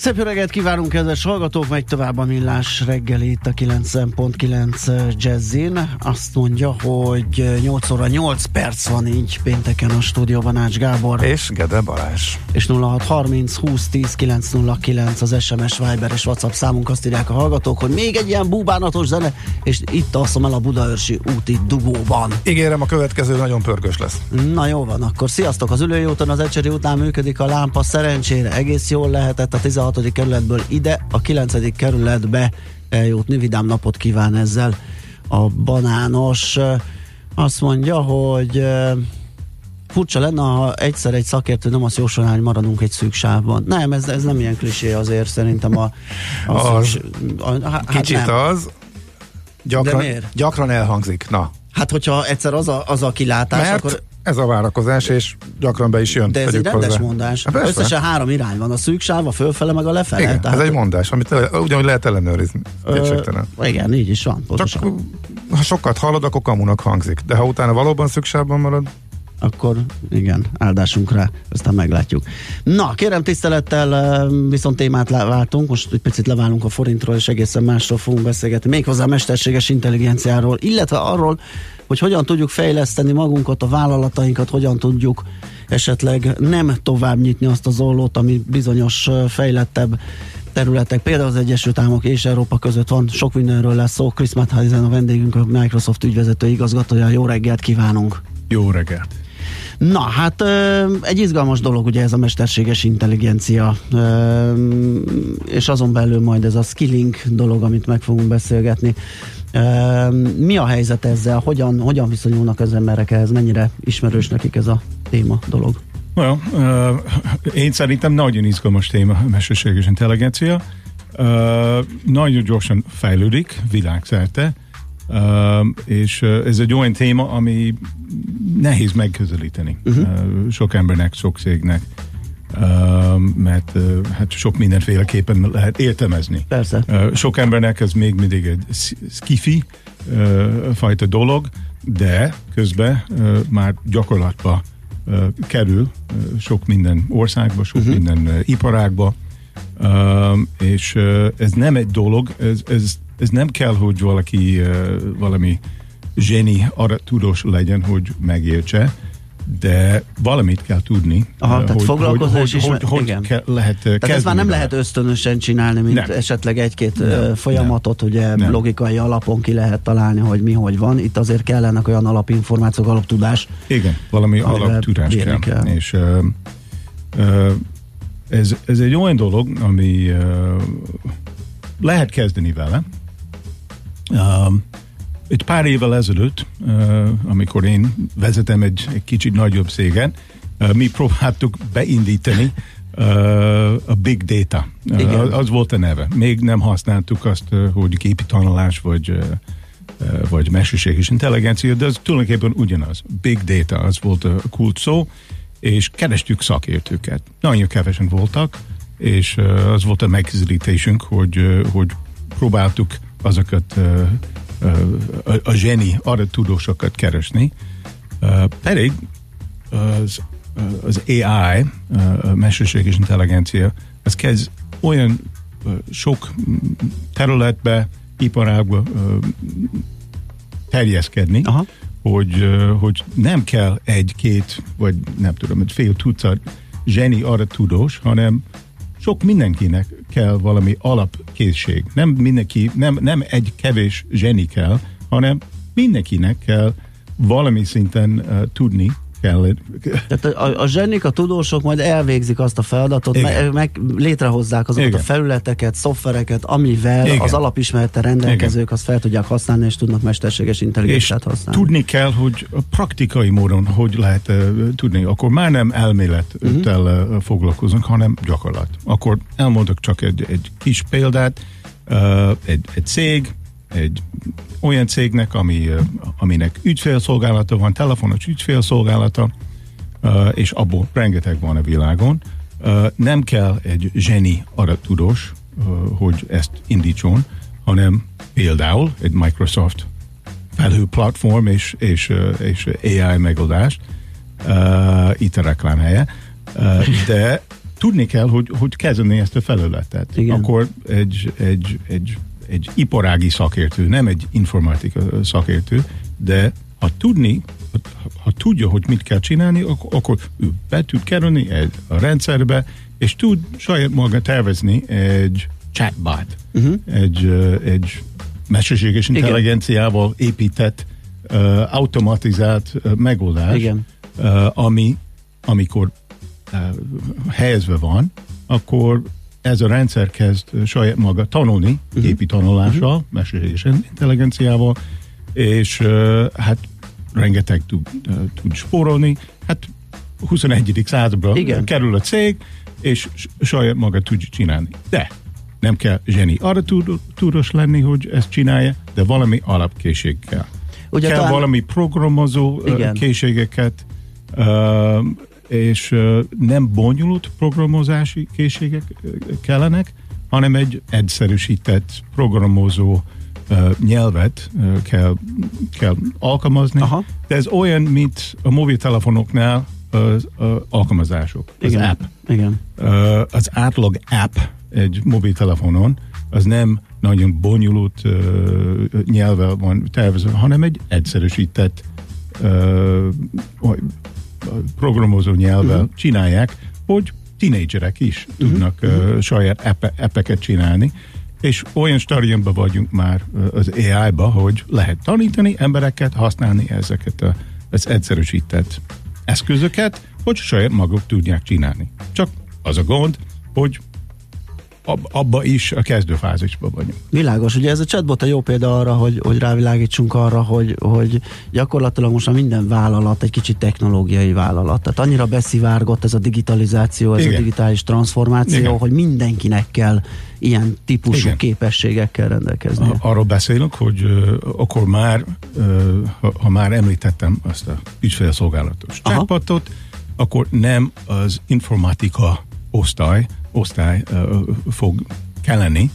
Szép jó reggelt kívánunk, kedves hallgatók! Megy tovább a millás reggeli itt a 90.9 Jazzin. Azt mondja, hogy 8 óra 8 perc van így pénteken a stúdióban Ács Gábor. És Gede Balázs. És 0630 20 10 909 az SMS, Viber és WhatsApp számunk azt írják a hallgatók, hogy még egy ilyen búbánatos zene, és itt alszom el a Budaörsi úti dugóban. Ígérem, a következő nagyon pörgős lesz. Na jó van, akkor sziasztok! Az ülői úton az Ecseri után működik a lámpa, szerencsére egész jól lehetett a 16 kerületből ide, a 9. kerületbe eljutni. Vidám napot kíván ezzel a banános. Azt mondja, hogy furcsa lenne, ha egyszer egy szakértő nem azt jósolná, hogy maradunk egy szűk sávban. Nem, ez, ez nem ilyen klisé azért szerintem a, a, az, szűk, a hát Kicsit nem. az, gyakran, gyakran elhangzik. Na. Hát, hogyha egyszer az a, az a kilátás, Mert akkor ez a várakozás, és gyakran be is jön. De ez egy rendes hozzá. mondás. Hát Összesen három irány van, a szűk sáv, a fölfele, meg a lefele. Igen, tehát... ez egy mondás, amit ugyanúgy lehet ellenőrizni. Ö, igen, így is van. Pontosan. Csak ha sokat hallod, akkor kamunak hangzik. De ha utána valóban szüksában marad, akkor igen, áldásunkra, aztán meglátjuk. Na, kérem tisztelettel, viszont témát váltunk, most egy picit leválunk a forintról, és egészen másról fogunk beszélgetni, méghozzá a mesterséges intelligenciáról, illetve arról, hogy hogyan tudjuk fejleszteni magunkat, a vállalatainkat, hogyan tudjuk esetleg nem tovább nyitni azt az ollót, ami bizonyos fejlettebb területek, például az Egyesült Államok és Európa között van, sok mindenről lesz szó. Chris Matheisen a vendégünk, a Microsoft ügyvezető igazgatója. Jó reggelt kívánunk! Jó reggelt! Na, hát egy izgalmas dolog ugye ez a mesterséges intelligencia, és azon belül majd ez a skilling dolog, amit meg fogunk beszélgetni. Mi a helyzet ezzel? Hogyan, hogyan viszonyulnak az emberek ehhez? Mennyire ismerős nekik ez a téma dolog? Well, uh, én szerintem nagyon izgalmas téma a mesterséges intelligencia. Nagyon gyorsan fejlődik világszerte, uh, és ez egy olyan téma, ami nehéz megközelíteni. Uh-huh. Uh, sok embernek, sok cégnek. Uh, mert uh, hát sok mindenféleképpen lehet értelmezni. Persze. Uh, sok embernek ez még mindig egy skifi fajta dolog, de közben már gyakorlatba kerül sok minden országba, sok uh-huh. minden iparágba, és ez nem egy dolog, ez, ez, ez nem kell, hogy valaki valami zseni arra tudós legyen, hogy megértse, de valamit kell tudni. Aha, hogy, tehát foglalkozás hogy, hogy, hogy, hogy ke, lehet Tehát ez már nem vele. lehet ösztönösen csinálni, mint nem. esetleg egy-két nem. folyamatot, nem. ugye nem. logikai alapon ki lehet találni, hogy mi hogy van. Itt azért kellenek olyan alapinformációk, alaptudás. Igen, valami alaptudás kell. kell. És uh, uh, ez, ez egy olyan dolog, ami uh, lehet kezdeni vele. Uh, egy pár évvel ezelőtt, uh, amikor én vezetem egy, egy kicsit nagyobb szégen, uh, mi próbáltuk beindítani uh, a Big Data. Uh, az volt a neve. Még nem használtuk azt, uh, hogy gépi tanulás, vagy uh, vagy mesterséges intelligencia, de ez tulajdonképpen ugyanaz. Big data, az volt a kult szó, és kerestük szakértőket. Nagyon kevesen voltak, és az volt a megközelítésünk, hogy, hogy próbáltuk azokat a, a zseni arra tudósokat keresni, pedig az, az AI, a mesterséges intelligencia, az kezd olyan sok területbe, iparágba terjeszkedni, Aha. Hogy, hogy nem kell egy-két, vagy nem tudom, egy fél tucat zseni arra tudós, hanem sok mindenkinek kell valami alapkészség. Nem mindenki, nem, nem egy kevés zseni kell, hanem mindenkinek kell valami szinten uh, tudni kell. Tehát a, a zsenik, a tudósok majd elvégzik azt a feladatot, meg, meg létrehozzák azokat Igen. a felületeket, szoftvereket, amivel Igen. az alapismerete rendelkezők Igen. azt fel tudják használni, és tudnak mesterséges intelligenciát használni. tudni kell, hogy praktikai módon hogy lehet uh, tudni, akkor már nem elmélettel uh-huh. foglalkozunk, hanem gyakorlat. Akkor elmondok csak egy, egy kis példát, uh, egy, egy cég, egy olyan cégnek, ami, aminek ügyfélszolgálata van, telefonos ügyfélszolgálata, és abból rengeteg van a világon. Nem kell egy zseni adatudós, hogy ezt indítson, hanem például egy Microsoft felhő platform és, és, és AI megoldás, itt a reklám helye, de tudni kell, hogy, hogy kezelni ezt a felületet. Igen. Akkor egy, egy, egy, egy iparági szakértő, nem egy informatika szakértő, de ha tudni, ha, tudja, hogy mit kell csinálni, akkor, ő be tud kerülni egy, a rendszerbe, és tud saját maga tervezni egy chatbot, uh-huh. egy, egy mesterséges intelligenciával Igen. épített, automatizált megoldás, Igen. Ami amikor helyezve van, akkor ez a rendszer kezd saját maga tanulni, uh-huh. gépi tanulással, uh-huh. mesterséges intelligenciával, és hát rengeteg tud, tud spórolni. Hát 21. században Igen. kerül a cég, és saját maga tud csinálni. De nem kell zseni arra tudós lenni, hogy ezt csinálja, de valami alapkészség kell. Ugye kell talán... valami programozó Igen. készségeket, és nem bonyolult programozási készségek kellenek, hanem egy egyszerűsített programozó nyelvet kell, kell alkalmazni. Aha. De ez olyan, mint a mobiltelefonoknál az, az alkalmazások, az Igen. app. Igen. Az átlag app egy mobiltelefonon az nem nagyon bonyolult uh, nyelvvel van tervezve, hanem egy egyszerűsített uh, programozó nyelvvel uh-huh. csinálják, hogy tinédzserek is uh-huh. tudnak uh, saját epe, epeket csinálni, és olyan stadionban vagyunk már az AI-ba, hogy lehet tanítani embereket, használni ezeket a, az egyszerűsített eszközöket, hogy saját maguk tudják csinálni. Csak az a gond, hogy ab, abba is a kezdőfázisban vagyunk. Világos, ugye ez a chatbot a jó példa arra, hogy, hogy rávilágítsunk arra, hogy, hogy gyakorlatilag most a minden vállalat egy kicsit technológiai vállalat. Tehát annyira beszivárgott ez a digitalizáció, ez Igen. a digitális transformáció, Igen. hogy mindenkinek kell ilyen típusú Igen. képességekkel rendelkezni. Arról beszélünk, hogy uh, akkor már, uh, ha, ha már említettem azt a ügyfélszolgálatos chatbotot, akkor nem az informatika osztály, osztály fog kelleni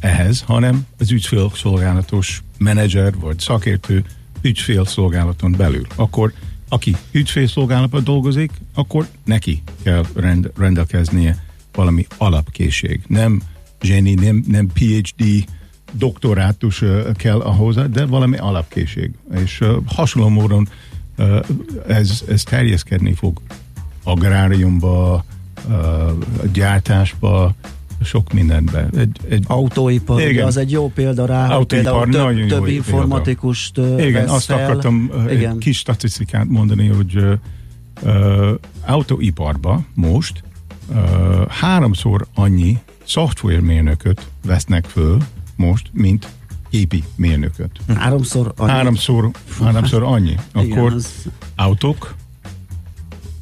ehhez, hanem az ügyfélszolgálatos menedzser vagy szakértő ügyfélszolgálaton belül. Akkor aki ügyfélszolgálatban dolgozik, akkor neki kell rend, rendelkeznie valami alapkészség. Nem zseni, nem, nem PhD doktorátus kell ahhoz, de valami alapkészség. És hasonló módon ez, ez terjeszkedni fog agráriumba, gyártásba, sok mindenben. Egy, egy, Autóipar, igen. az egy jó példa rá, Autóipar, például több, több informatikust Igen, azt fel. akartam igen. egy kis statisztikát mondani, hogy uh, uh, autóiparba most uh, háromszor annyi szoftvermérnököt vesznek föl most, mint gépi mérnököt. Háromszor annyi? Háromszor, háromszor annyi. Akkor igen, az... autók,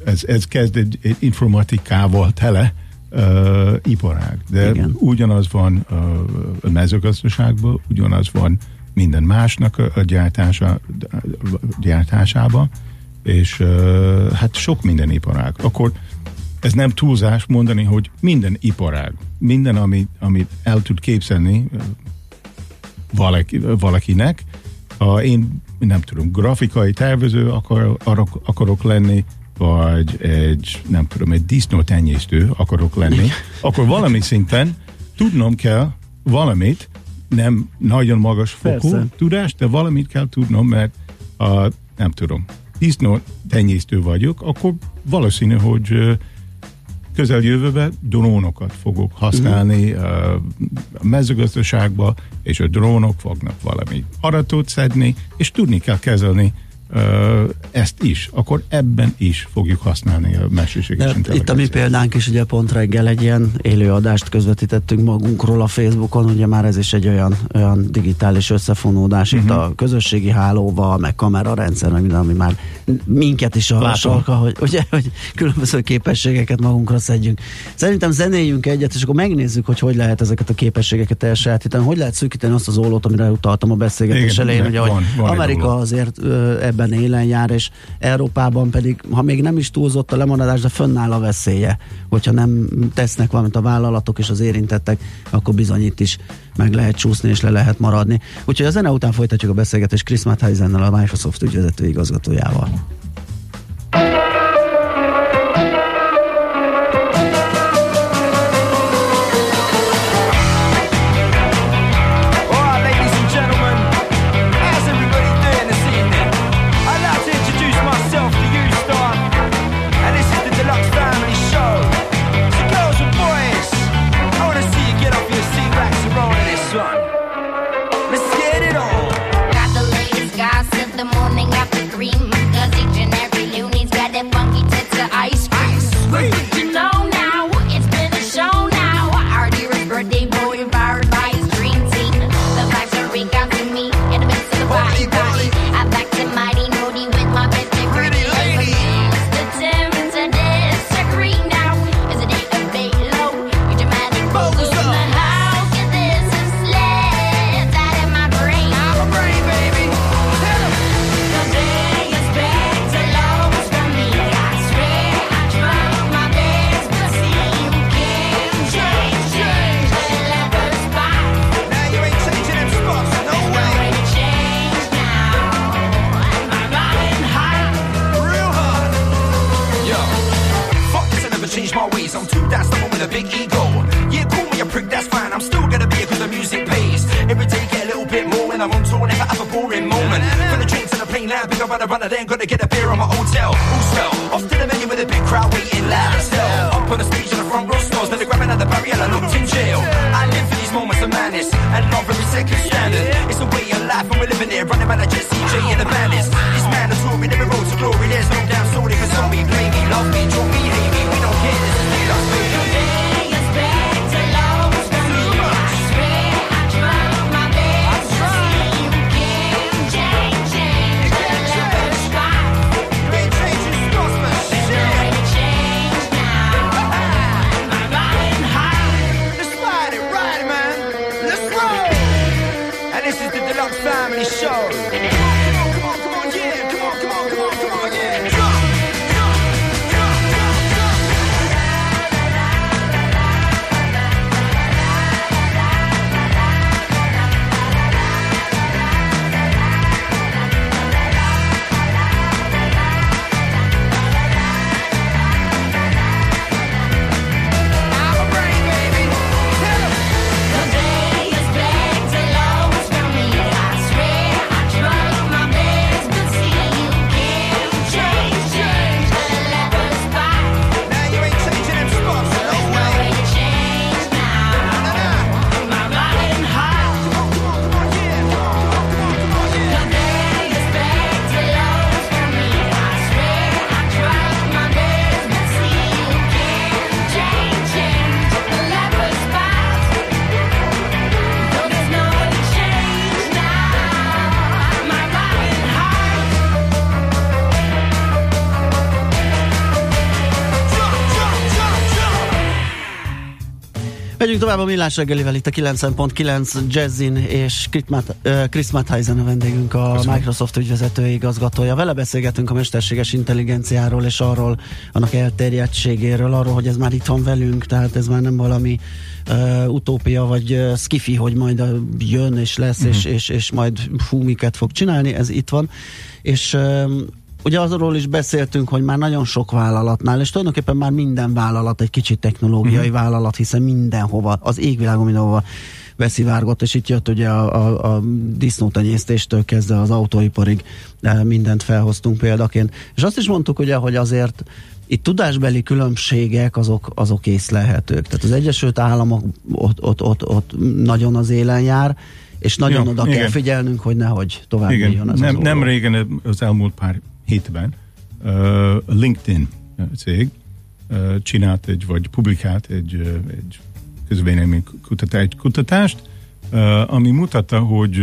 ez, ez kezd egy, egy informatikával tele uh, iparág. De Igen. ugyanaz van uh, a mezőgazdaságban, ugyanaz van minden másnak a, gyártása, gyártásába, és uh, hát sok minden iparág. Akkor ez nem túlzás mondani, hogy minden iparág, minden, amit, amit el tud képzelni valaki, valakinek, ha én nem tudom, grafikai tervező akar, akarok, akarok lenni, vagy egy, nem tudom, egy disznótenyésztő akarok lenni, akkor valami szinten tudnom kell valamit, nem nagyon magas fokú Persze. tudást, de valamit kell tudnom, mert a, nem tudom, disznó tenyésztő vagyok, akkor valószínű, hogy közeljövőben drónokat fogok használni uh-huh. a mezőgazdaságba, és a drónok fognak valami aratot szedni, és tudni kell kezelni ezt is, akkor ebben is fogjuk használni a mesterséges Itt a mi példánk is ugye pont reggel egy ilyen élőadást közvetítettünk magunkról a Facebookon, ugye már ez is egy olyan, olyan digitális összefonódás uh-huh. itt mhm. a közösségi hálóval, meg kamerarendszer, meg minden, ami már minket is a sarka, hogy, ugye, hogy különböző képességeket magunkra szedjünk. Szerintem zenéljünk egyet, és akkor megnézzük, hogy hogy lehet ezeket a képességeket elsajátítani, hogy lehet szűkíteni azt az ólót, amire utaltam a beszélgetés Igen, elején, ugye, hogy van Amerika azért ö, ebben élen jár, és Európában pedig, ha még nem is túlzott a lemaradás, de fönnáll a veszélye, hogyha nem tesznek valamit a vállalatok és az érintettek, akkor bizony itt is meg lehet csúszni és le lehet maradni. Úgyhogy a zene után folytatjuk a beszélgetést Chris Mattheisennel, a Microsoft ügyvezető igazgatójával. Megyünk tovább a millás reggelivel itt a 90.9 Jazzin és Chris Matheisen a vendégünk, a Köszönöm. Microsoft ügyvezető igazgatója. Vele beszélgetünk a mesterséges intelligenciáról és arról, annak elterjedtségéről, arról, hogy ez már itt van velünk, tehát ez már nem valami uh, utópia vagy uh, skifi, hogy majd uh, jön és lesz, uh-huh. és, és, és majd fú, miket fog csinálni, ez itt van. És uh, ugye azról is beszéltünk, hogy már nagyon sok vállalatnál, és tulajdonképpen már minden vállalat egy kicsit technológiai uh-huh. vállalat, hiszen mindenhova, az égvilágon mindenhova veszivárgott, és itt jött ugye a, a, a disznótenyésztéstől kezdve az autóiparig e, mindent felhoztunk példaként. És azt is mondtuk ugye, hogy azért itt tudásbeli különbségek azok, azok észlelhetők. Tehát az Egyesült Államok ott, ott, ott, ott nagyon az élen jár, és nagyon ja, oda igen. kell figyelnünk, hogy nehogy tovább igen. ez nem, az Nem régen az elmúlt pár hétben LinkedIn cég csinált egy, vagy publikált egy, egy közvélemény kutatás, egy kutatást, ami mutatta, hogy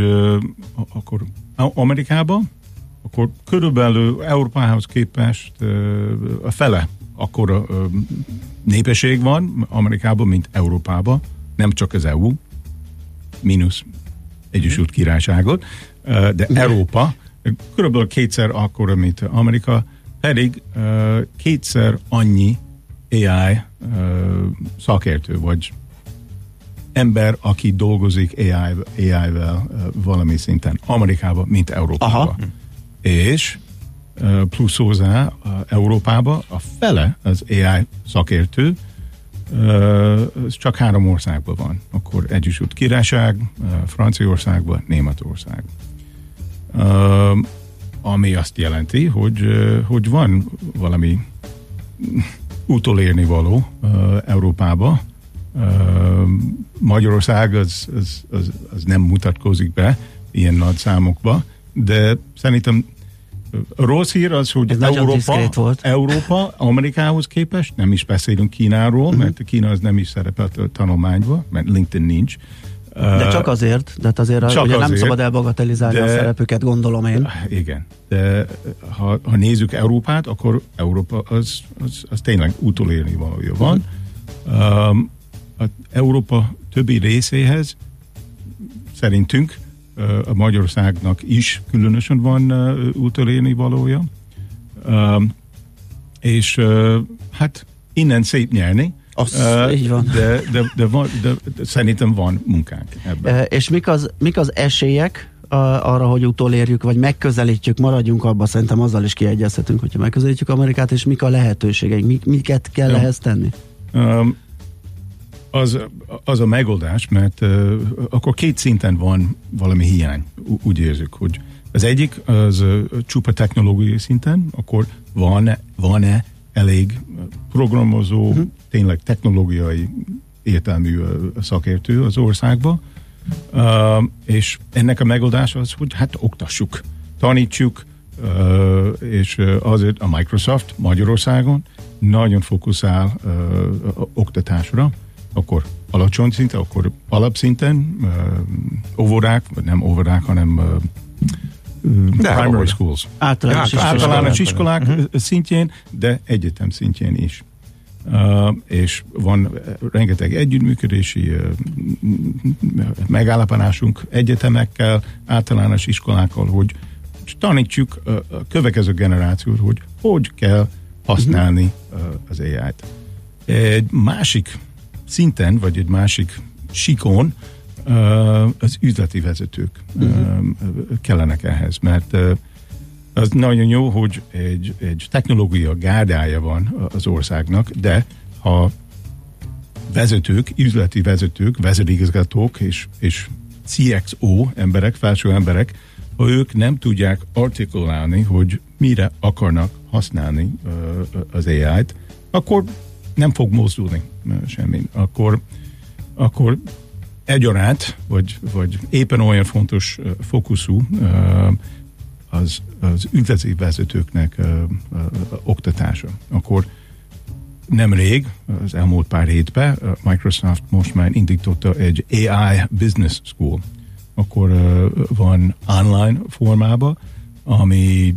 akkor Amerikában akkor körülbelül Európához képest a fele akkor népesség van Amerikában, mint Európában, nem csak az EU, mínusz Egyesült Királyságot, de Európa körülbelül kétszer akkora, mint Amerika, pedig kétszer annyi AI szakértő, vagy ember, aki dolgozik AI-vel AI valami szinten Amerikában, mint Európában. Aha. És plusz hozzá Európában a fele az AI szakértő, ez csak három országban van. Akkor Egyesült Királyság, Franciaországban, Németország. Ami azt jelenti, hogy, hogy van valami utolérni való Európába. Magyarország az, az, az, az nem mutatkozik be ilyen nagy számokba, de szerintem rossz hír az, hogy Ez Európa, volt. Európa Amerikához képest, nem is beszélünk Kínáról, uh-huh. mert Kína az nem is szerepelt a tanulmányban, mert LinkedIn nincs. De csak azért, de hát azért, csak ugye azért, nem szabad elbagatelizálni de, a szerepüket, gondolom én. Igen, de ha, ha nézzük Európát, akkor Európa az, az, az tényleg utolérni valója van. Uh-huh. Um, a Európa többi részéhez szerintünk a Magyarországnak is különösen van utolérni valója. És hát innen szép nyerni, az, uh, így van. De, de, de, van, de, de szerintem van munkánk ebben. Uh, és mik az, mik az esélyek uh, arra, hogy utolérjük, vagy megközelítjük, maradjunk abba, szerintem azzal is kiegyezhetünk, hogyha megközelítjük Amerikát, és mik a lehetőségeink, mik, miket kell ja. ehhez tenni? Um, az, az a megoldás, mert uh, akkor két szinten van valami hiány, úgy érzük, hogy az egyik az uh, csupa technológiai szinten, akkor van-e, van-e elég programozó, uh-huh. tényleg technológiai értelmű szakértő az országba, uh, és ennek a megoldás az, hogy hát oktassuk, tanítsuk, uh, és azért a Microsoft Magyarországon nagyon fókuszál uh, oktatásra, akkor alacsony szinten, akkor alapszinten, uh, óvodák, vagy nem óvodák, hanem uh, de primary schools. Általános, ja, általános iskolák uh-huh. szintjén, de egyetem szintjén is. Uh, és van rengeteg együttműködési uh, megállapodásunk egyetemekkel, általános iskolákkal, hogy tanítsuk uh, a következő generációt, hogy hogy kell használni uh, az AI-t. Egy másik szinten, vagy egy másik sikon az üzleti vezetők uh-huh. kellenek ehhez, mert az nagyon jó, hogy egy, egy technológia gárdája van az országnak, de ha vezetők, üzleti vezetők, vezérigazgatók és, és CXO emberek, felső emberek, ha ők nem tudják artikulálni, hogy mire akarnak használni az AI-t, akkor nem fog mozdulni semmi. Akkor, akkor egyaránt, vagy, vagy éppen olyan fontos fókuszú az, az üzleti vezetőknek oktatása. Akkor nemrég, az elmúlt pár hétben Microsoft most már indította egy AI Business School. Akkor van online formában, ami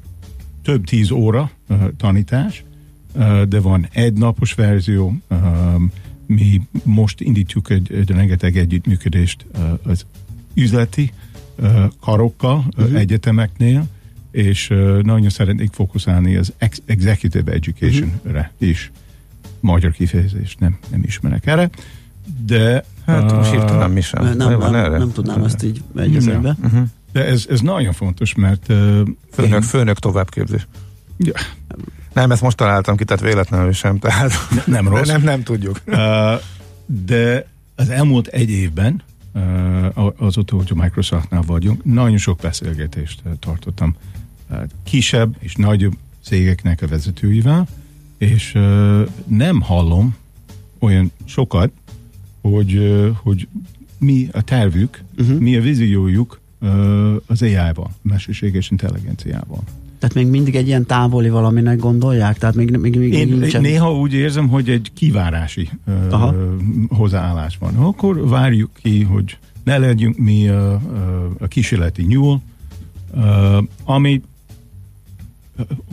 több tíz óra tanítás, de van egy napos verzió, mi most indítjuk egy, egy rengeteg együttműködést az üzleti karokkal, uh-huh. egyetemeknél, és nagyon szeretnék fókuszálni az ex- executive education-re uh-huh. is. Magyar kifejezést nem, nem ismerek erre, de... Hát uh, most hirtelen mi sem. Nem, nem, nem, nem tudnám ezt így egyetembe. Uh-huh. De ez, ez nagyon fontos, mert... Uh, főnök, én... főnök továbbképzés. Ja. Nem, ezt most találtam ki, tehát véletlenül sem, tehát ne, nem rossz. nem, nem tudjuk. Uh, de az elmúlt egy évben, uh, azóta, hogy a Microsoftnál vagyunk, nagyon sok beszélgetést tartottam uh, kisebb és nagyobb cégeknek a vezetőivel, és uh, nem hallom olyan sokat, hogy, uh, hogy mi a tervük, uh-huh. mi a víziójuk uh, az AI-val, mesterséges intelligenciával. Tehát még mindig egy ilyen távoli valaminek gondolják? Tehát még, még, még Én nincsen... néha úgy érzem, hogy egy kivárási uh, hozzáállás van. Akkor várjuk ki, hogy ne legyünk mi a, a, kísérleti nyúl, uh, ami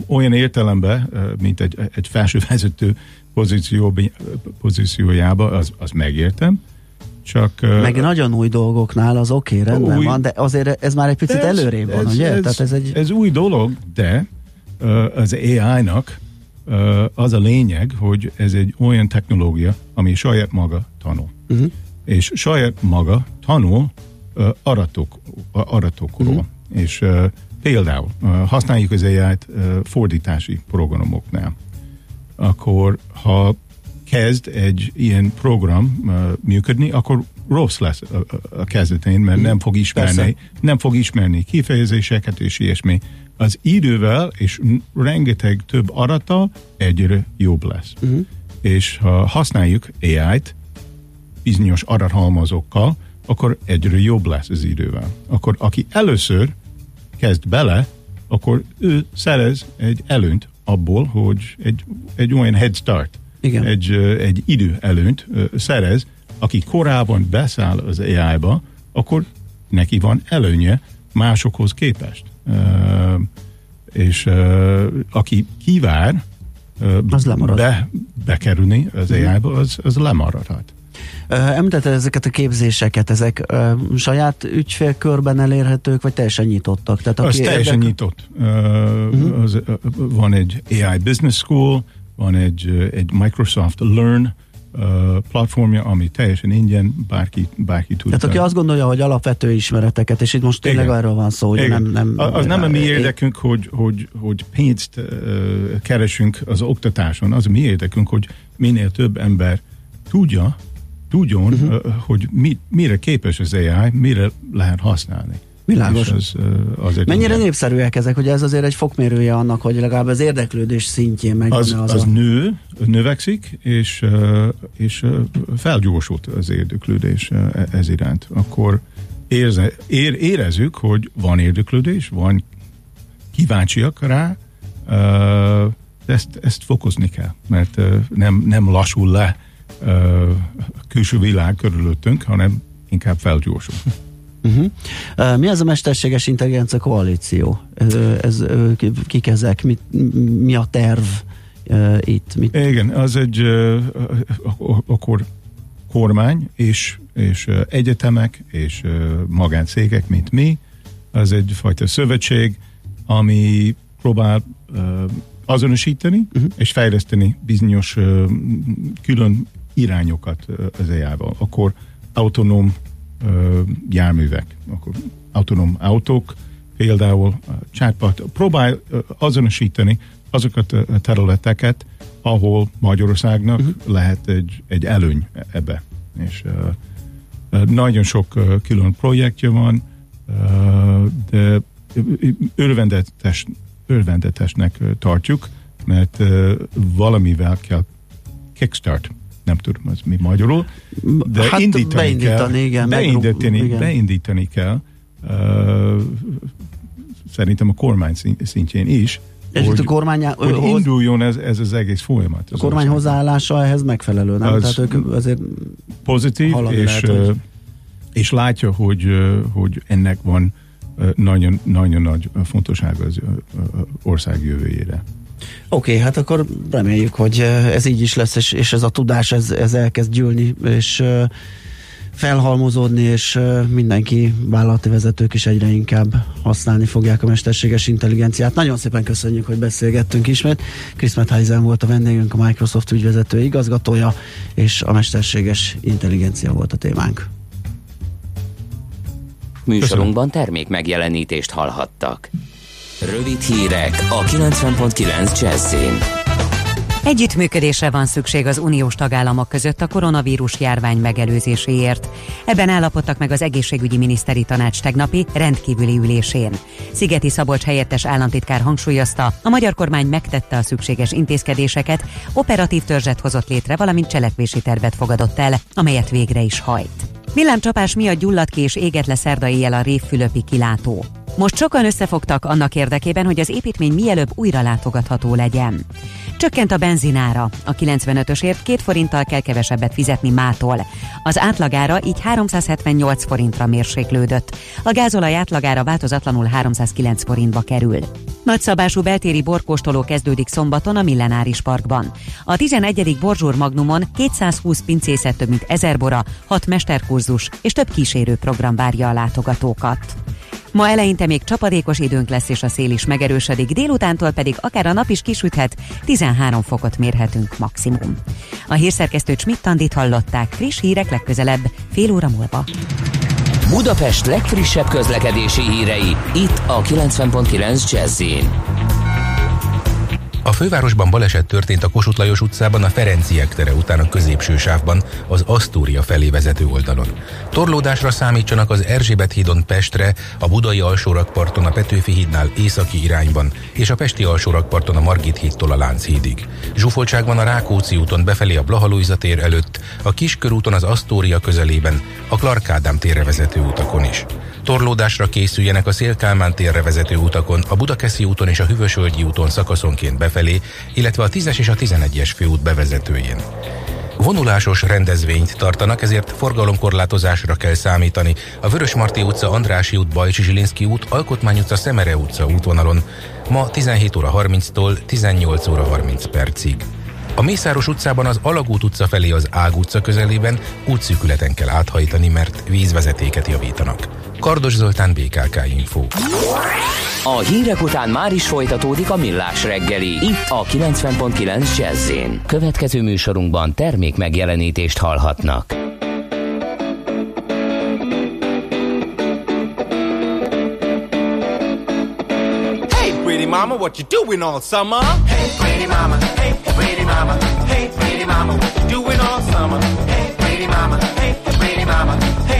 olyan értelemben, mint egy, egy felsővezető pozíció, pozíciójába, az, az megértem, csak, Meg nagyon új dolgoknál az oké, okay, rendben új, van, de azért ez már egy picit ez, előrébb van, ez, ugye? Ez, Tehát ez, egy... ez új dolog, de az AI-nak az a lényeg, hogy ez egy olyan technológia, ami saját maga tanul. Uh-huh. És saját maga tanul aratok, aratokról. Uh-huh. És például használjuk az AI-t fordítási programoknál. Akkor, ha kezd egy ilyen program uh, működni, akkor rossz lesz a, a kezdetén, mert nem fog ismerni, Persze. nem fog ismerni kifejezéseket és ilyesmi. Az idővel és rengeteg több arattal egyre jobb lesz. Uh-huh. És ha használjuk AI-t bizonyos adathalmazokkal, akkor egyre jobb lesz az idővel. Akkor aki először kezd bele, akkor ő szerez egy előnyt abból, hogy egy, egy olyan head start igen. Egy, egy idő előnyt szerez, aki korábban beszáll az AI-ba, akkor neki van előnye másokhoz képest. És aki kívár az be, bekerülni az AI-ba, az, az lemaradhat. Említette ezeket a képzéseket, ezek uh, saját ügyfélkörben elérhetők, vagy teljesen nyitottak? Tehát aki az teljesen érdek... nyitott. Uh, uh-huh. az, uh, van egy AI Business School, van egy, egy Microsoft Learn platformja, ami teljesen ingyen, bárki, bárki tud. Tehát aki azt gondolja, hogy alapvető ismereteket, és itt most tényleg Igen. arról van szó, hogy nem, nem... Az nem a mi érdekünk, hogy, hogy, hogy pénzt uh, keresünk az oktatáson, az a mi érdekünk, hogy minél több ember tudja, tudjon, uh-huh. uh, hogy mi, mire képes az AI, mire lehet használni. Világos. Az, azért Mennyire minden. népszerűek ezek, hogy ez azért egy fokmérője annak, hogy legalább az érdeklődés szintjén meg az, az, az a... nő, növekszik, és, és felgyorsult az érdeklődés e, ez iránt. Akkor érze, ér, érezzük, hogy van érdeklődés, van kíváncsiak rá, ezt, ezt fokozni kell, mert nem, nem lassul le a külső világ körülöttünk, hanem inkább felgyorsul. Uh-huh. Uh, mi az a mesterséges intelligencia koalíció? Ez, ez kik ezek? Mi, mi a terv uh, itt? Mit? Igen, az egy uh, akkor kormány és, és egyetemek és uh, magáncégek, mint mi. Az egyfajta szövetség, ami próbál uh, azonosítani uh-huh. és fejleszteni bizonyos uh, külön irányokat az AI-val. Akkor autonóm járművek, akkor autonóm autók, például chatbot próbál azonosítani azokat a területeket, ahol Magyarországnak uh-huh. lehet egy, egy előny ebbe. És uh, nagyon sok uh, külön projektje van, uh, de örvendetes, örvendetesnek tartjuk, mert uh, valamivel kell kickstart nem tudom, az mi magyarul, de hát indítani beindítani, kell. Igen, beindítani, igen. beindítani kell. Uh, szerintem a kormány szintjén is, és hogy, a kormány, hogy hoz, induljon ez, ez az egész folyamat. A kormány hozzáállása ehhez megfelelő, nem? Az Tehát ők azért pozitív, és, lehet, hogy... és látja, hogy, hogy ennek van nagyon, nagyon nagy fontossága az ország jövőjére. Oké, okay, hát akkor reméljük, hogy ez így is lesz, és, és ez a tudás ez, ez elkezd gyűlni, és felhalmozódni, és mindenki, vállalati vezetők is egyre inkább használni fogják a mesterséges intelligenciát. Nagyon szépen köszönjük, hogy beszélgettünk ismét. Chris Mettheisen volt a vendégünk, a Microsoft ügyvezető igazgatója, és a mesterséges intelligencia volt a témánk. Műsorunkban termék megjelenítést hallhattak. Rövid hírek a 90.9 Jazzin. Együttműködésre van szükség az uniós tagállamok között a koronavírus járvány megelőzéséért. Ebben állapodtak meg az egészségügyi miniszteri tanács tegnapi rendkívüli ülésén. Szigeti Szabolcs helyettes államtitkár hangsúlyozta, a magyar kormány megtette a szükséges intézkedéseket, operatív törzset hozott létre, valamint cselekvési tervet fogadott el, amelyet végre is hajt. Villámcsapás miatt gyulladt ki és égett le szerda éjjel a Révfülöpi kilátó. Most sokan összefogtak annak érdekében, hogy az építmény mielőbb újra látogatható legyen. Csökkent a benzinára. A 95-ösért két forinttal kell kevesebbet fizetni mától. Az átlagára így 378 forintra mérséklődött. A gázolaj átlagára változatlanul 309 forintba kerül. Nagyszabású beltéri borkóstoló kezdődik szombaton a Millenáris Parkban. A 11. Borzsúr Magnumon 220 pincészet több mint 1000 bora, 6 mesterkurzus és több kísérő program várja a látogatókat. Ma eleinte még csapadékos időnk lesz és a szél is megerősödik, délutántól pedig akár a nap is kisüthet, 13 fokot mérhetünk maximum. A hírszerkesztő Csmittandit hallották, friss hírek legközelebb, fél óra múlva. Budapest legfrissebb közlekedési hírei, itt a 90.9 jazz a fővárosban baleset történt a Kossuth Lajos utcában a Ferenciek tere után a középső sávban az Asztúria felé vezető oldalon. Torlódásra számítsanak az Erzsébet hídon Pestre, a Budai alsórakparton a Petőfi hídnál északi irányban, és a Pesti alsórakparton a Margit hídtól a Lánchídig. Zsúfoltság van a Rákóczi úton befelé a Blahalújza tér előtt, a Kiskörúton az Asztória közelében, a Clark Ádám térre vezető utakon is. Torlódásra készüljenek a Szélkálmán térre vezető utakon, a Budakeszi úton és a Hűvösvölgyi úton szakaszonként befelé, illetve a 10-es és a 11-es főút bevezetőjén. Vonulásos rendezvényt tartanak, ezért forgalomkorlátozásra kell számítani. A Vörösmarty utca, Andrási út, Bajcsi Zsilinszki út, Alkotmány utca, Szemere utca útvonalon ma 17 óra 30-tól 18 óra 30 percig. A Mészáros utcában az Alagút utca felé az Ág utca közelében útszűkületen kell áthajtani, mert vízvezetéket javítanak. Kardos Zoltán, BKK Info. A hírek után már is folytatódik a millás reggeli. Itt a 90.9 jazz Következő műsorunkban termék megjelenítést hallhatnak. Mama, what you doing all summer? Hey pretty mama, hey pretty mama, hey pretty mama, what you doing all summer? Hey pretty mama, hey pretty mama, hey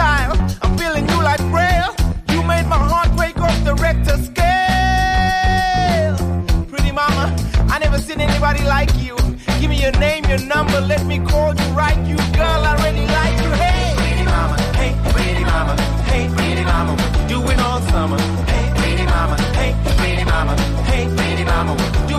child. I'm feeling you like braille. You made my heart break off the Richter scale. Pretty mama, I never seen anybody like you. Give me your name, your number. Let me call you right. You girl, I really like you. Hey, pretty mama. Hey, pretty mama, hey pretty mama. what Do it on summer Hey, pretty mama. hey, What you doing all summer?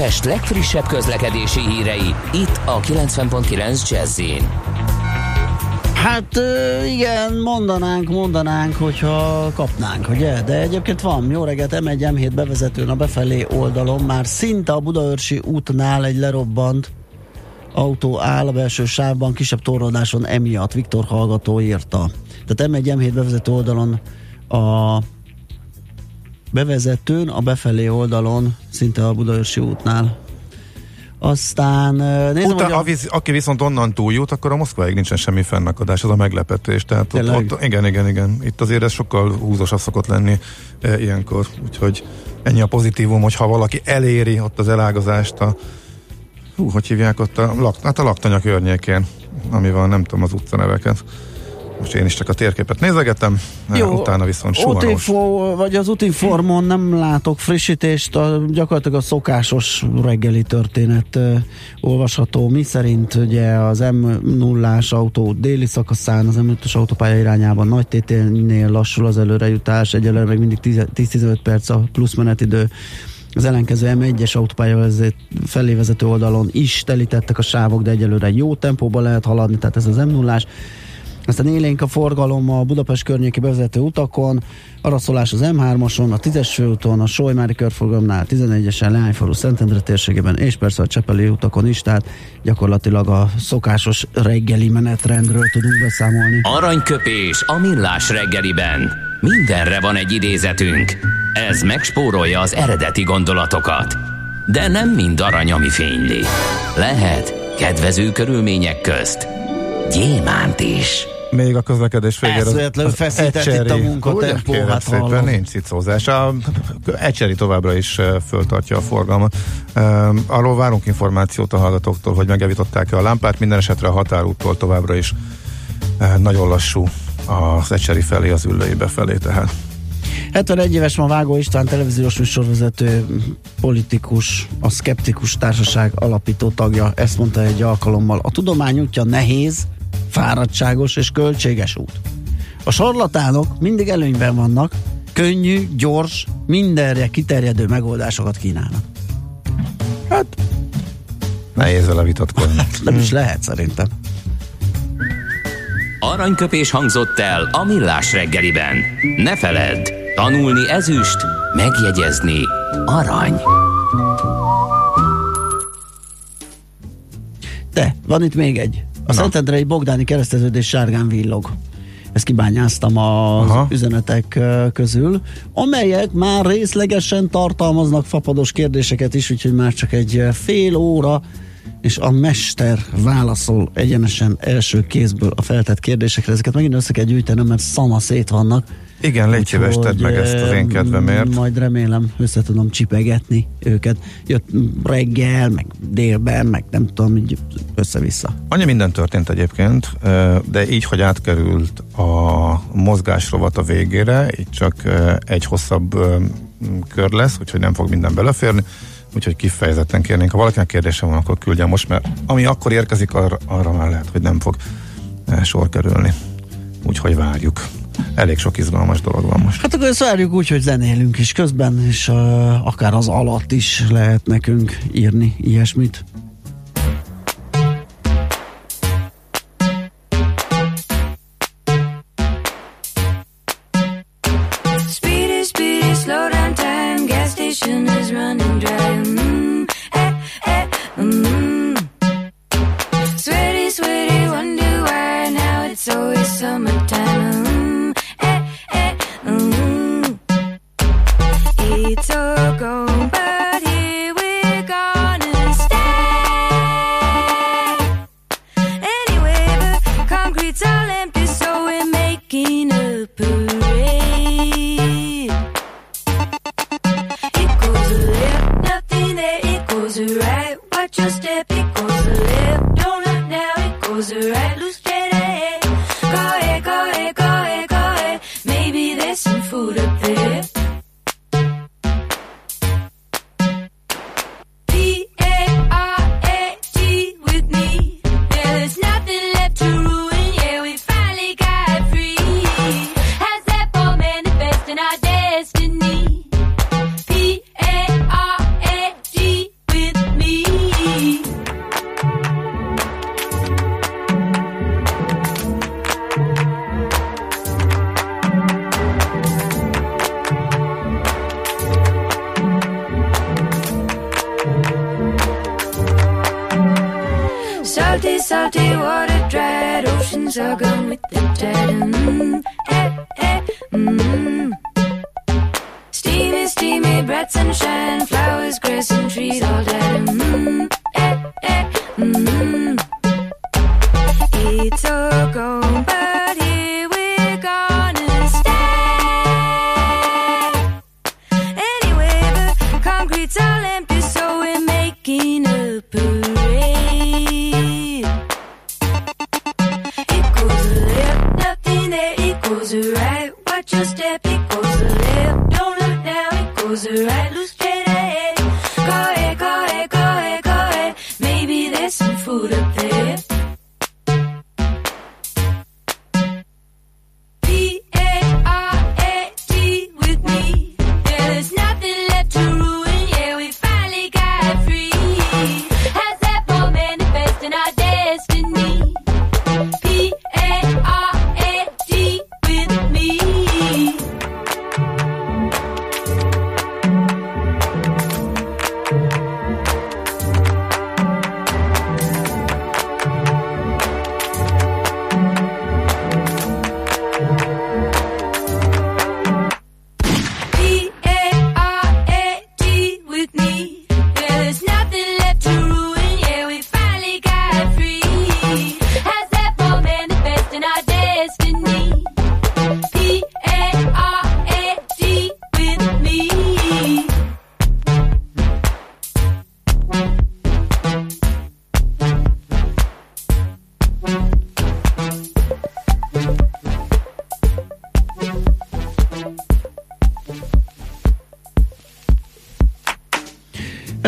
Budapest legfrissebb közlekedési hírei, itt a 90.9 jazz Hát igen, mondanánk, mondanánk, hogyha kapnánk, ugye? De egyébként van, jó reggelt, M1 M7 bevezetőn a befelé oldalon, már szinte a Budaörsi útnál egy lerobbant autó áll a belső sávban, kisebb torlódáson emiatt, Viktor hallgató írta. Tehát M1 M7 bevezető oldalon a bevezetőn, a befelé oldalon, szinte a Budaörsi útnál Aztán nézem, Utána, a... Visz, aki viszont onnan túljut, akkor a Moszkváig nincsen semmi fennakadás, az a meglepetés. Tehát ott, ott, igen, igen, igen. Itt azért ez sokkal húzosabb szokott lenni e, ilyenkor. Úgyhogy ennyi a pozitívum, hogy ha valaki eléri ott az elágazást a hú, hogy hívják ott a, lak, hát a laktanya környékén, ami van, nem tudom az utcaneveket. Most én is csak a térképet nézegetem, Jó, utána viszont suhanós. Utinfo, vagy az Utinformon nem látok frissítést, a, gyakorlatilag a szokásos reggeli történet uh, olvasható. Mi szerint ugye az m 0 autó déli szakaszán, az M5-ös autópálya irányában nagy tételnél lassul az előrejutás, egyelőre meg mindig 10-15 perc a plusz menetidő az ellenkező M1-es autópálya felé vezető oldalon is telítettek a sávok, de egyelőre jó tempóban lehet haladni, tehát ez az m 0 aztán élénk a forgalom a Budapest környéki bevezető utakon, araszolás az M3-oson, a 10-es főúton, a Solymári körforgalomnál, 11-esen Leányfalu Szentendre térségében, és persze a Csepeli utakon is, tehát gyakorlatilag a szokásos reggeli menetrendről tudunk beszámolni. Aranyköpés a millás reggeliben. Mindenre van egy idézetünk. Ez megspórolja az eredeti gondolatokat. De nem mind arany, ami fényli. Lehet kedvező körülmények közt gyémánt is. Még a közlekedés végére. Eszméletlenül feszített itt a munkatempó. Hát szépen, nincs cicózás. A Ecseri továbbra is föltartja a forgalmat. Arról várunk információt a hallgatóktól, hogy megjavították-e a lámpát. Minden esetre a határúttól továbbra is nagyon lassú az Ecseri felé, az ülői befelé tehát. 71 éves ma Vágó István televíziós műsorvezető, politikus, a Skeptikus Társaság alapító tagja, ezt mondta egy alkalommal. A tudomány útja nehéz, fáradtságos és költséges út. A sarlatánok mindig előnyben vannak, könnyű, gyors, mindenre kiterjedő megoldásokat kínálnak. Hát, nehéz vele vitatkozni. Nem is lehet szerintem. Aranyköpés hangzott el a millás reggeliben. Ne feledd, tanulni ezüst, megjegyezni arany. De, van itt még egy. A Szentendrei Bogdáni kereszteződés sárgán villog. Ezt kibányáztam az Aha. üzenetek közül, amelyek már részlegesen tartalmaznak fapados kérdéseket is, úgyhogy már csak egy fél óra és a mester válaszol egyenesen első kézből a feltett kérdésekre. Ezeket megint össze kell gyűjtenem, mert szama szét vannak. Igen, légy szíves, tedd meg ezt az én kedvemért. Majd remélem össze tudom csipegetni őket. Jött reggel, meg délben, meg nem tudom, így össze-vissza. Annyi minden történt egyébként, de így, hogy átkerült a mozgásrovat a végére, így csak egy hosszabb kör lesz, úgyhogy nem fog minden beleférni úgyhogy kifejezetten kérnénk, ha valakinek kérdése van, akkor küldje most, mert ami akkor érkezik, arra, arra már lehet, hogy nem fog sor kerülni. Úgyhogy várjuk elég sok izgalmas dolog van most. Hát akkor ezt várjuk úgy, hogy zenélünk is közben, és uh, akár az alatt is lehet nekünk írni ilyesmit. salty water, dried oceans are gone with the tide. Mm, hey, hey, mm. Steamy, steamy, bright sunshine, flowers, grass, and trees all day.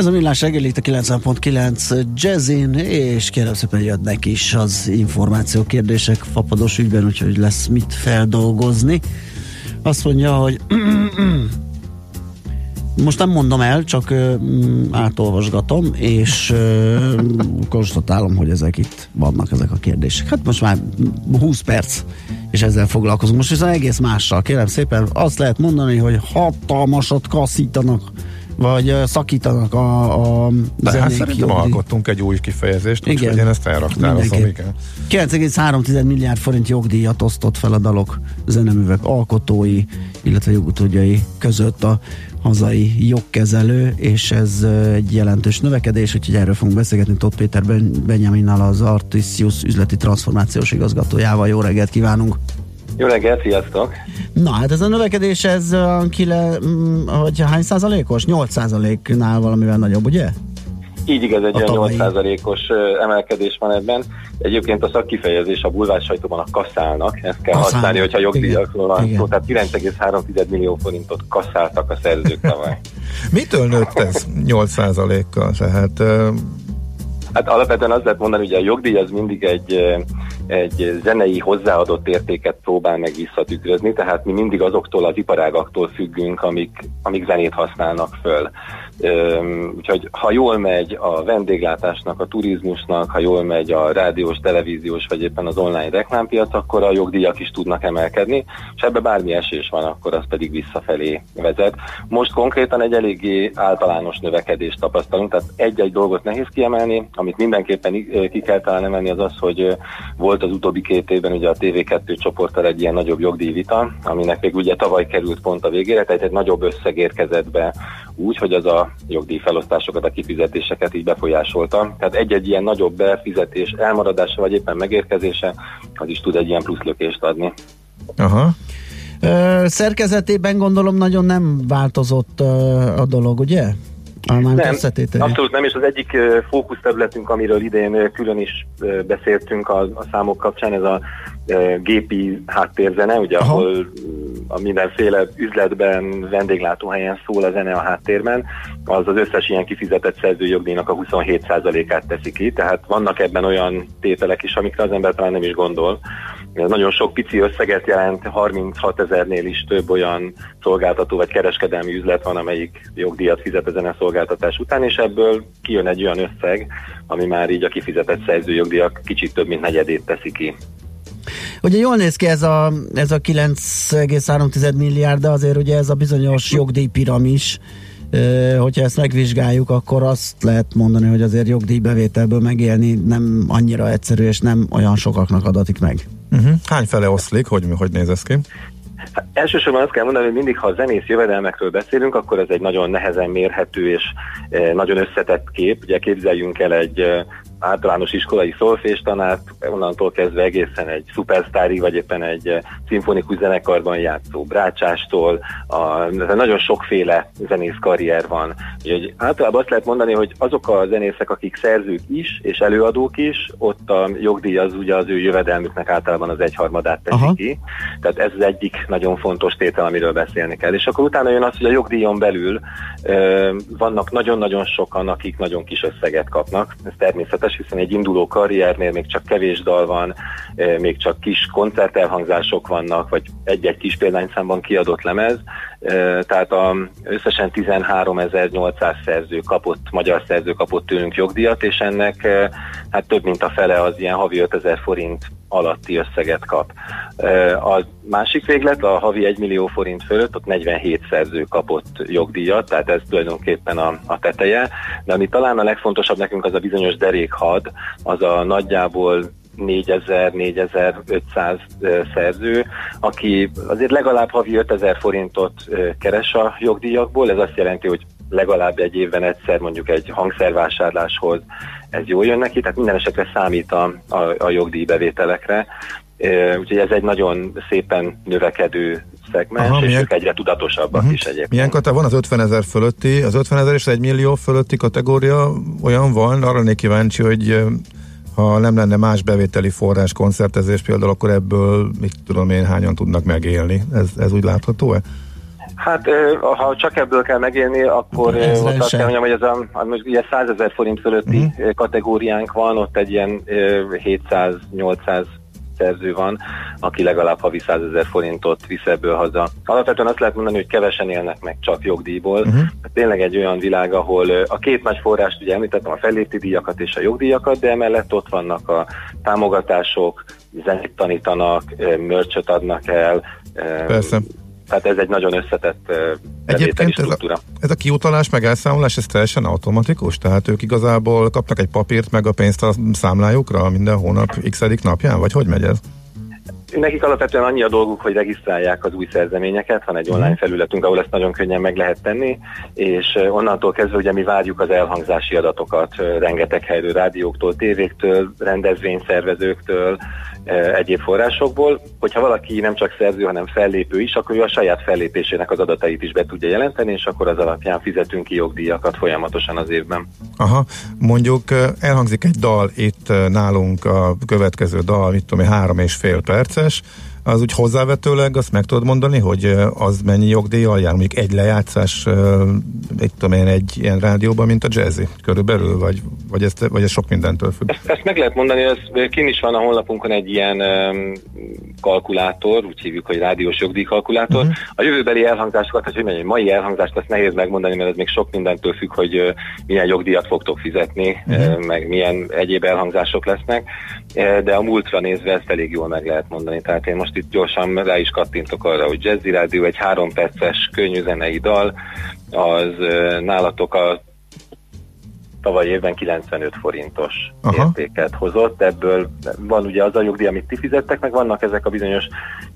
Ez a millás reggel itt a 90.9 Jazzin, és kérem szépen jönnek is az információ kérdések fapados ügyben, úgyhogy lesz mit feldolgozni. Azt mondja, hogy most nem mondom el, csak uh, átolvasgatom, és uh, konstatálom, hogy ezek itt vannak, ezek a kérdések. Hát most már 20 perc, és ezzel foglalkozunk. Most viszont egész mással, kérem szépen, azt lehet mondani, hogy hatalmasat kaszítanak vagy szakítanak a, a De hát szerintem alkottunk egy új kifejezést, igen. úgyhogy én ezt elraktározom, igen. 9,3 milliárd forint jogdíjat osztott fel a dalok zeneművek alkotói, illetve jogutódjai között a hazai jogkezelő, és ez egy jelentős növekedés, úgyhogy erről fogunk beszélgetni Tóth Péter Benyaminnal, az Artisius üzleti transformációs igazgatójával. Jó reggelt kívánunk! Jó reggelt, sziasztok! Na hát ez a növekedés, ez kile, hogy mm, hány százalékos? 8 százaléknál valamivel nagyobb, ugye? Így igaz, egy olyan 8%-os emelkedés van ebben. Egyébként a szakkifejezés a bulvás sajtóban a kasszálnak, ezt kell Kasszál. használni, hogyha jogdíjakról van szó. Tehát 9,3 millió forintot kasszáltak a szerzők tavaly. Mitől nőtt ez 8%-kal? Tehát Hát alapvetően azt lehet mondani, hogy a jogdíj az mindig egy, egy zenei hozzáadott értéket próbál meg visszatükrözni, tehát mi mindig azoktól az iparágaktól függünk, amik, amik zenét használnak föl. Úgyhogy ha jól megy a vendéglátásnak, a turizmusnak, ha jól megy a rádiós, televíziós vagy éppen az online reklámpiac, akkor a jogdíjak is tudnak emelkedni, és ebbe bármi esés van, akkor az pedig visszafelé vezet. Most konkrétan egy eléggé általános növekedést tapasztalunk, tehát egy-egy dolgot nehéz kiemelni, amit mindenképpen ki kell talán emelni, az az, hogy volt az utóbbi két évben ugye a TV2 csoporttal egy ilyen nagyobb jogdíjvita, aminek még ugye tavaly került pont a végére, tehát egy nagyobb összeg érkezett be úgy, hogy az a jogdíj felosztásokat, a kifizetéseket így befolyásolta. Tehát egy-egy ilyen nagyobb befizetés elmaradása vagy éppen megérkezése, az is tud egy ilyen pluszlökést adni. Aha. Ö, szerkezetében gondolom nagyon nem változott a dolog, ugye? A nem, abszolút nem, és az egyik fókuszterületünk, amiről idén külön is beszéltünk a, a számok kapcsán, ez a gépi háttérzene, ugye, Aha. ahol a mindenféle üzletben, vendéglátóhelyen szól a zene a háttérben, az az összes ilyen kifizetett szerzőjogdíjnak a 27%-át teszi ki, tehát vannak ebben olyan tételek is, amikre az ember talán nem is gondol. Nagyon sok pici összeget jelent, 36 ezernél is több olyan szolgáltató vagy kereskedelmi üzlet van, amelyik jogdíjat fizet a zeneszolgáltatás után, és ebből kijön egy olyan összeg, ami már így a kifizetett szerzőjogdíjak kicsit több mint negyedét teszi ki. Ugye jól néz ki ez a, ez a 9,3 milliárd, de azért ugye ez a bizonyos jogdíjpiramis, hogyha ezt megvizsgáljuk, akkor azt lehet mondani, hogy azért jogdíjbevételből megélni nem annyira egyszerű, és nem olyan sokaknak adatik meg. Uh-huh. Hány fele oszlik, hogy, hogy néz ez ki? Hát elsősorban azt kell mondani, hogy mindig, ha a zenész jövedelmekről beszélünk, akkor ez egy nagyon nehezen mérhető és nagyon összetett kép. Ugye képzeljünk el egy általános iskolai szolféstanát, onnantól kezdve egészen egy szupersztári, vagy éppen egy szimfonikus zenekarban játszó brácsástól, a, nagyon sokféle zenész karrier van. Úgyhogy általában azt lehet mondani, hogy azok a zenészek, akik szerzők is, és előadók is, ott a jogdíj az ugye az ő jövedelmüknek általában az egyharmadát teszi Aha. ki. Tehát ez az egyik nagyon fontos tétel, amiről beszélni kell. És akkor utána jön az, hogy a jogdíjon belül ö, vannak nagyon-nagyon sokan, akik nagyon kis összeget kapnak. Ez természetes, hiszen egy induló karriernél még csak kevés dal van, ö, még csak kis koncertelhangzások vannak, vagy egy-egy kis példányszámban kiadott lemez. Ö, tehát a, összesen 13.800 szerző kapott, magyar szerző kapott tőlünk jogdíjat, és ennek hát több mint a fele az ilyen havi 5000 forint alatti összeget kap. A másik véglet, a havi 1 millió forint fölött, ott 47 szerző kapott jogdíjat, tehát ez tulajdonképpen a, a teteje, de ami talán a legfontosabb nekünk az a bizonyos derékhad, az a nagyjából 4000-4500 szerző, aki azért legalább havi 5000 forintot keres a jogdíjakból, ez azt jelenti, hogy legalább egy évben egyszer mondjuk egy hangszervásárláshoz ez jól jön neki, tehát minden esetre számít a, a, a jogdíjbevételekre. Úgyhogy ez egy nagyon szépen növekedő szegmens, Aha, és milyen... ők egyre tudatosabbak uh-huh. is egyébként. Milyen kata van az 50 ezer fölötti, az 50 ezer és 1 millió fölötti kategória olyan van, arra lennék kíváncsi, hogy ha nem lenne más bevételi forrás, koncertezés például, akkor ebből, mit tudom én, hányan tudnak megélni? Ez, ez úgy látható-e? Hát, ha csak ebből kell megélni, akkor ott azt kell mondjam, hogy ez a, most ugye 100 ezer forint fölötti uh-huh. kategóriánk van, ott egy ilyen 700-800 szerző van, aki legalább havi 100 ezer forintot visz ebből haza. Alapvetően azt lehet mondani, hogy kevesen élnek meg csak jogdíjból. Uh-huh. Tényleg egy olyan világ, ahol a két nagy forrást, ugye említettem a fellépti díjakat és a jogdíjakat, de emellett ott vannak a támogatások, zenét tanítanak, mörcsöt adnak el, Persze tehát ez egy nagyon összetett Egyébként ez a, ez a kiutalás meg elszámolás, ez teljesen automatikus? Tehát ők igazából kapnak egy papírt meg a pénzt a számlájukra minden hónap x napján, vagy hogy megy ez? Nekik alapvetően annyi a dolguk, hogy regisztrálják az új szerzeményeket, van egy mhm. online felületünk, ahol ezt nagyon könnyen meg lehet tenni, és onnantól kezdve ugye mi várjuk az elhangzási adatokat rengeteg helyről, rádióktól, tévéktől, rendezvényszervezőktől, egyéb forrásokból. Hogyha valaki nem csak szerző, hanem fellépő is, akkor ő a saját fellépésének az adatait is be tudja jelenteni, és akkor az alapján fizetünk ki jogdíjakat folyamatosan az évben. Aha, mondjuk elhangzik egy dal itt nálunk, a következő dal, mit tudom három és fél perces, az úgy hozzávetőleg azt meg tudod mondani, hogy az mennyi jogdíjjal jár, mondjuk egy lejátszás, egy, tudom én, egy ilyen rádióban, mint a jazzy körülbelül, vagy, vagy, ezt, vagy ez sok mindentől függ? Ezt, ezt meg lehet mondani, ez kin is van a honlapunkon egy ilyen um, kalkulátor, úgy hívjuk, hogy rádiós jogdíjkalkulátor. Uh-huh. A jövőbeli elhangzásokat, hogy mondjam, mai elhangzást ezt nehéz megmondani, mert ez még sok mindentől függ, hogy uh, milyen jogdíjat fogtok fizetni, uh-huh. uh, meg milyen egyéb elhangzások lesznek, de a múltra nézve ezt elég jól meg lehet mondani. Tehát én most itt gyorsan rá is kattintok arra, hogy Jazzy Rádió egy három perces könnyű zenei dal, az nálatok a tavaly évben 95 forintos Aha. értéket hozott. Ebből van ugye az a jogdíj, amit ti fizettek, meg vannak ezek a bizonyos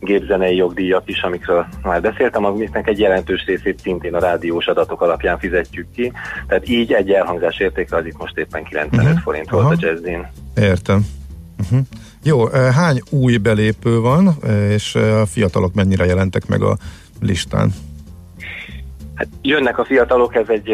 gépzenei jogdíjak is, amikről már beszéltem, amiknek egy jelentős részét szintén a rádiós adatok alapján fizetjük ki. Tehát így egy elhangzás értéke az itt most éppen 95 uh-huh. forint volt Aha. a jazzin. Értem. Uh-huh. Jó, hány új belépő van, és a fiatalok mennyire jelentek meg a listán? Hát jönnek a fiatalok, ez egy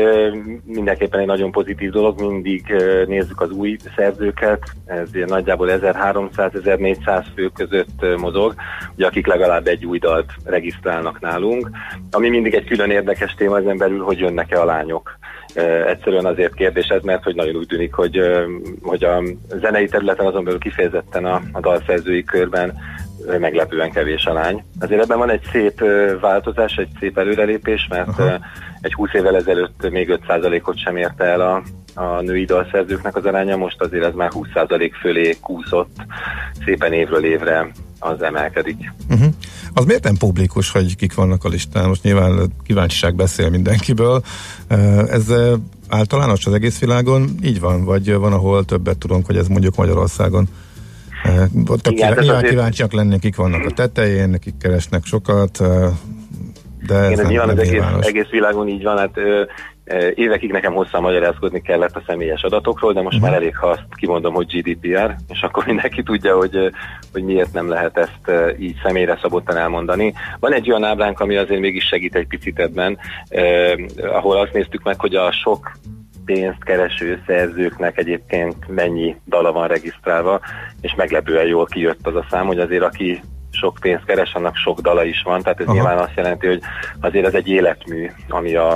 mindenképpen egy nagyon pozitív dolog, mindig nézzük az új szerzőket, ez nagyjából 1300-1400 fő között mozog, ugye akik legalább egy új dalt regisztrálnak nálunk, ami mindig egy külön érdekes téma ezen belül, hogy jönnek-e a lányok. Egyszerűen azért kérdés ez, mert hogy nagyon úgy tűnik, hogy, hogy a zenei területen azon belül kifejezetten a, a dalszerzői körben meglepően kevés a lány. Azért ebben van egy szép változás, egy szép előrelépés, mert Aha. egy 20 évvel ezelőtt még 5%-ot sem érte el a, a női dalszerzőknek az aránya, most azért ez már 20% fölé kúszott, szépen évről évre az emelkedik. Uh-huh. Az miért nem publikus, hogy kik vannak a listán? Most nyilván kíváncsiság beszél mindenkiből. Ez általános az egész világon így van? Vagy van, ahol többet tudunk, hogy ez mondjuk Magyarországon? Ott Igen, nyilván azért... kíváncsiak lenni, kik vannak a tetején, kik keresnek sokat, de ez Igen, nyilván az egész, egész világon így van, hát ö, Évekig nekem hosszan magyarázkodni kellett a személyes adatokról, de most uh-huh. már elég, ha azt kimondom, hogy GDPR, és akkor mindenki tudja, hogy, hogy miért nem lehet ezt így személyre szabottan elmondani. Van egy olyan ábránk, ami azért mégis segít egy picit ebben, eh, ahol azt néztük meg, hogy a sok pénzt kereső szerzőknek egyébként mennyi dala van regisztrálva, és meglepően jól kijött az a szám, hogy azért aki sok pénzt keres, annak sok dala is van, tehát ez Aha. nyilván azt jelenti, hogy azért ez egy életmű, ami a,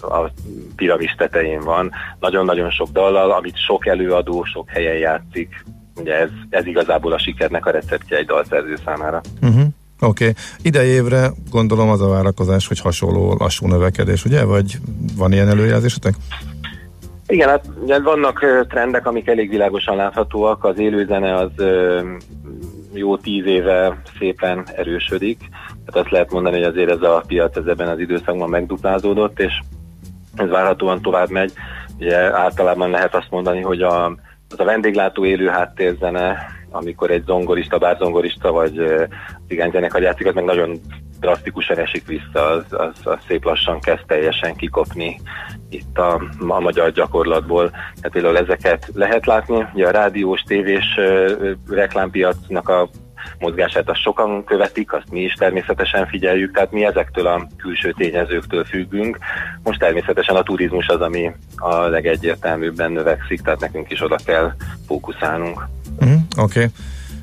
a piramis tetején van. Nagyon-nagyon sok dallal, amit sok előadó, sok helyen játszik. Ugye ez, ez igazából a sikernek a receptje egy dalszerző számára. Uh-huh. Oké. Okay. Idei évre gondolom az a várakozás, hogy hasonló lassú növekedés, ugye? Vagy van ilyen előjelzésetek? Igen, hát vannak trendek, amik elég világosan láthatóak. Az élőzene az jó tíz éve szépen erősödik. Tehát azt lehet mondani, hogy azért ez a piac ez ebben az időszakban megduplázódott, és ez várhatóan tovább megy. Ugye általában lehet azt mondani, hogy a, az a vendéglátó élő háttérzene, amikor egy zongorista, bárzongorista vagy cigányzenekar játszik, az meg nagyon drasztikusan esik vissza, az, az, az szép lassan kezd teljesen kikopni itt a, a magyar gyakorlatból. Tehát például ezeket lehet látni, ugye a rádiós, tévés reklámpiacnak a mozgását azt sokan követik, azt mi is természetesen figyeljük, tehát mi ezektől a külső tényezőktől függünk. Most természetesen a turizmus az, ami a legegyértelműbben növekszik, tehát nekünk is oda kell fókuszálnunk. Mm, Oké. Okay.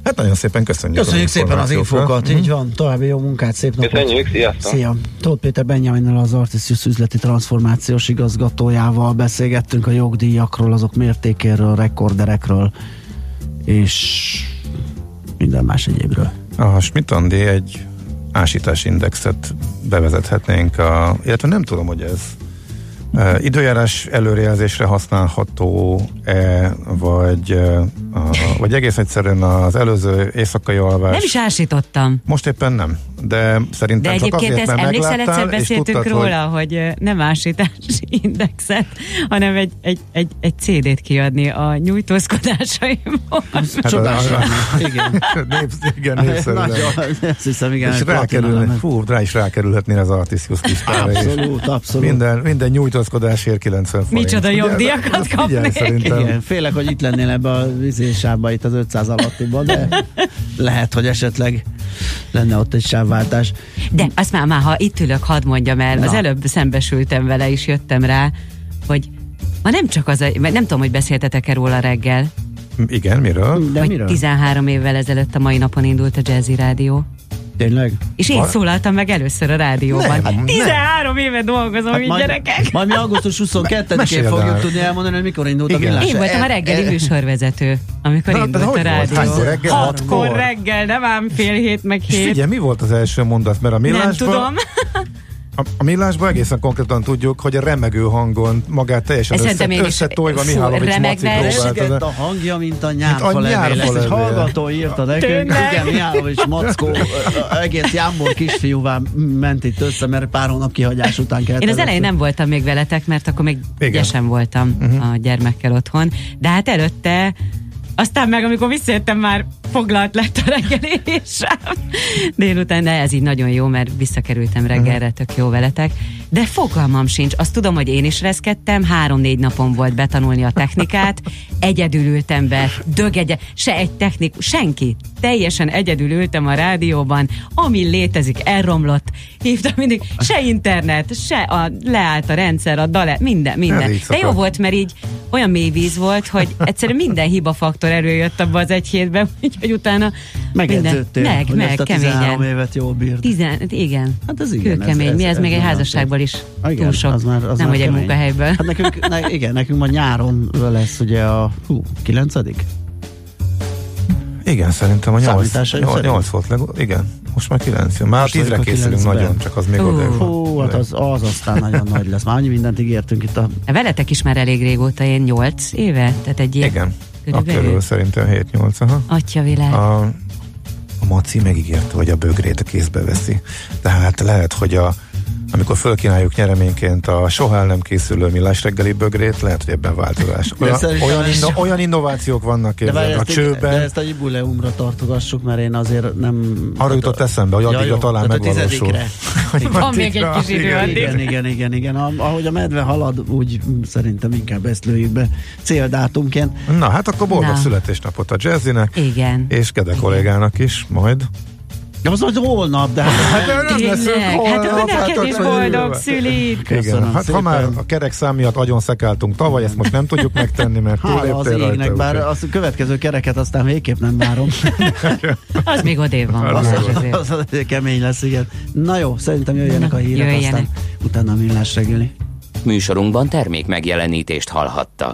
Hát nagyon szépen köszönjük. Köszönjük szépen az infókat, így van. További jó munkát, szép napot. Köszönjük, sziasztok. Szia. Tóth Péter Benjaminnal az Artisius üzleti transformációs igazgatójával beszélgettünk a jogdíjakról, azok mértékéről, rekorderekről, és minden más egyébről. A Schmidt Andi egy ásításindexet bevezethetnénk, a, illetve nem tudom, hogy ez Uh, időjárás előrejelzésre használható-e, vagy, uh, vagy egész egyszerűen az előző éjszakai alvás... Nem is ásítottam. Most éppen nem, de szerintem de csak azért, mert emlékszel, egyszer beszéltünk tudtad, róla, hogy... hogy nem ásítási indexet, hanem egy, egy, egy, egy CD-t kiadni a nyújtózkodásaimból. Hát igen. Népsz, igen, népszerű. Ezt hiszem, igen. És rákerül, fú, rá is rákerülhetnél az Artisius listára. Abszolút, abszolút. Minden, minden nyújtózkodásért 90 forint. Micsoda jogdíjakat kapnék. Igen, félek, hogy itt lennél ebbe a vizésába, itt az 500 alattiban, de lehet, hogy esetleg lenne ott egy sávváltás. De azt már, már ha itt ülök, hadd mondjam el, Na. az előbb szembesültem vele, és jöttem rá, hogy ma nem csak az, mert nem tudom, hogy beszéltetek-e róla reggel. Igen, miről? De hogy miről? 13 évvel ezelőtt a mai napon indult a Jazzy Rádió. Tényleg? És én szólaltam meg először a rádióban. Nem, 13 éve dolgozom, hát majd, gyerekek. Majd mi augusztus 22-én fogjuk tudni elmondani, hogy mikor indult Igen. a millás. Én voltam a reggeli e, műsorvezető, amikor Na, indult a rádió. Reggel, hatkor reggel, nem ám fél hét, meg hét. És figyelj, mi volt az első mondat? Mert a millásban... Nem tudom. A, a millásban egészen konkrétan tudjuk, hogy a remegő hangon magát teljesen össze, összetolva Mihálovics Maci próbált. a hangja, mint a nyárfa levél. Ezt egy hallgató írta nekünk. Igen, Mihálovics Mackó egész jámbor kisfiúvá ment itt össze, mert pár hónap kihagyás után kellett. Én az elején nem voltam még veletek, mert akkor még gyesen voltam uh-huh. a gyermekkel otthon. De hát előtte aztán meg, amikor visszajöttem, már foglalt lett a reggelésem. Délután, de ez így nagyon jó, mert visszakerültem reggelre, tök jó veletek. De fogalmam sincs. Azt tudom, hogy én is reszkedtem, három-négy napon volt betanulni a technikát, egyedül ültem be, dögegye, se egy technik, senki. Teljesen egyedül ültem a rádióban, ami létezik, elromlott. Hívtam mindig, se internet, se a, leállt a rendszer, a dale, minden, minden. De jó volt, mert így olyan mély víz volt, hogy egyszerűen minden hibafaktor előjött abba az egy hétbe, úgyhogy utána minden, meg, meg, keményen. évet jól bírt. Tizen, igen. Hát ez igen. Kőkemény. Ez, ez, Mi ez, ez még egy házasságból is ah, igen, túl sok. Az már, az nem, hogy egy munkahelyből. Hát nekünk, ne, igen, nekünk ma nyáron lesz ugye a hú, kilencedik? Igen, szerintem a 8, 8, 8 volt. Leg, igen, most már 9 jön. Már 10-re készülünk nagyon, csak az még uh, oda. Hú, hát az, az aztán nagyon nagy lesz. Már annyi mindent ígértünk itt a... Veletek is már elég régóta, én 8 éve? Tehát egy év. Igen, körülbelül. a körül szerintem 7-8. Aha. Atya világ. A, a Maci megígérte, hogy a bögrét a kézbe veszi. Tehát lehet, hogy a amikor fölkínáljuk nyereményként a soha el nem készülő millás reggeli bögrét, lehet, hogy ebben változás. Olyan, olyan, inno, olyan innovációk vannak ebben a csőben. De ezt a jubileumra tartogassuk, mert én azért nem... Arra jutott eszembe, hogy addigra talán megvalósul. Van még egy kis idő igen, igen, igen, igen, igen. Ahogy a medve halad, úgy szerintem inkább ezt lőjük be céldátumként. Na, hát akkor boldog Na. születésnapot a Jazzinek. Igen. És Kede kollégának is, majd. De az majd holnap, de hát, hát nem leszünk holnap. Hát akkor neked hát, is boldog szülit. Igen, hát szépen. ha már a kerek szám miatt agyon szekáltunk tavaly, ezt most nem tudjuk megtenni, mert Hála az égnek, rajta, bár a következő kereket aztán végképp nem várom. az még odébb van. Az, az, az, az, kemény lesz, igen. Na jó, szerintem jöjjenek a hírek, jöjjenek. aztán utána millás reggeli. Műsorunkban termék megjelenítést hallhattak.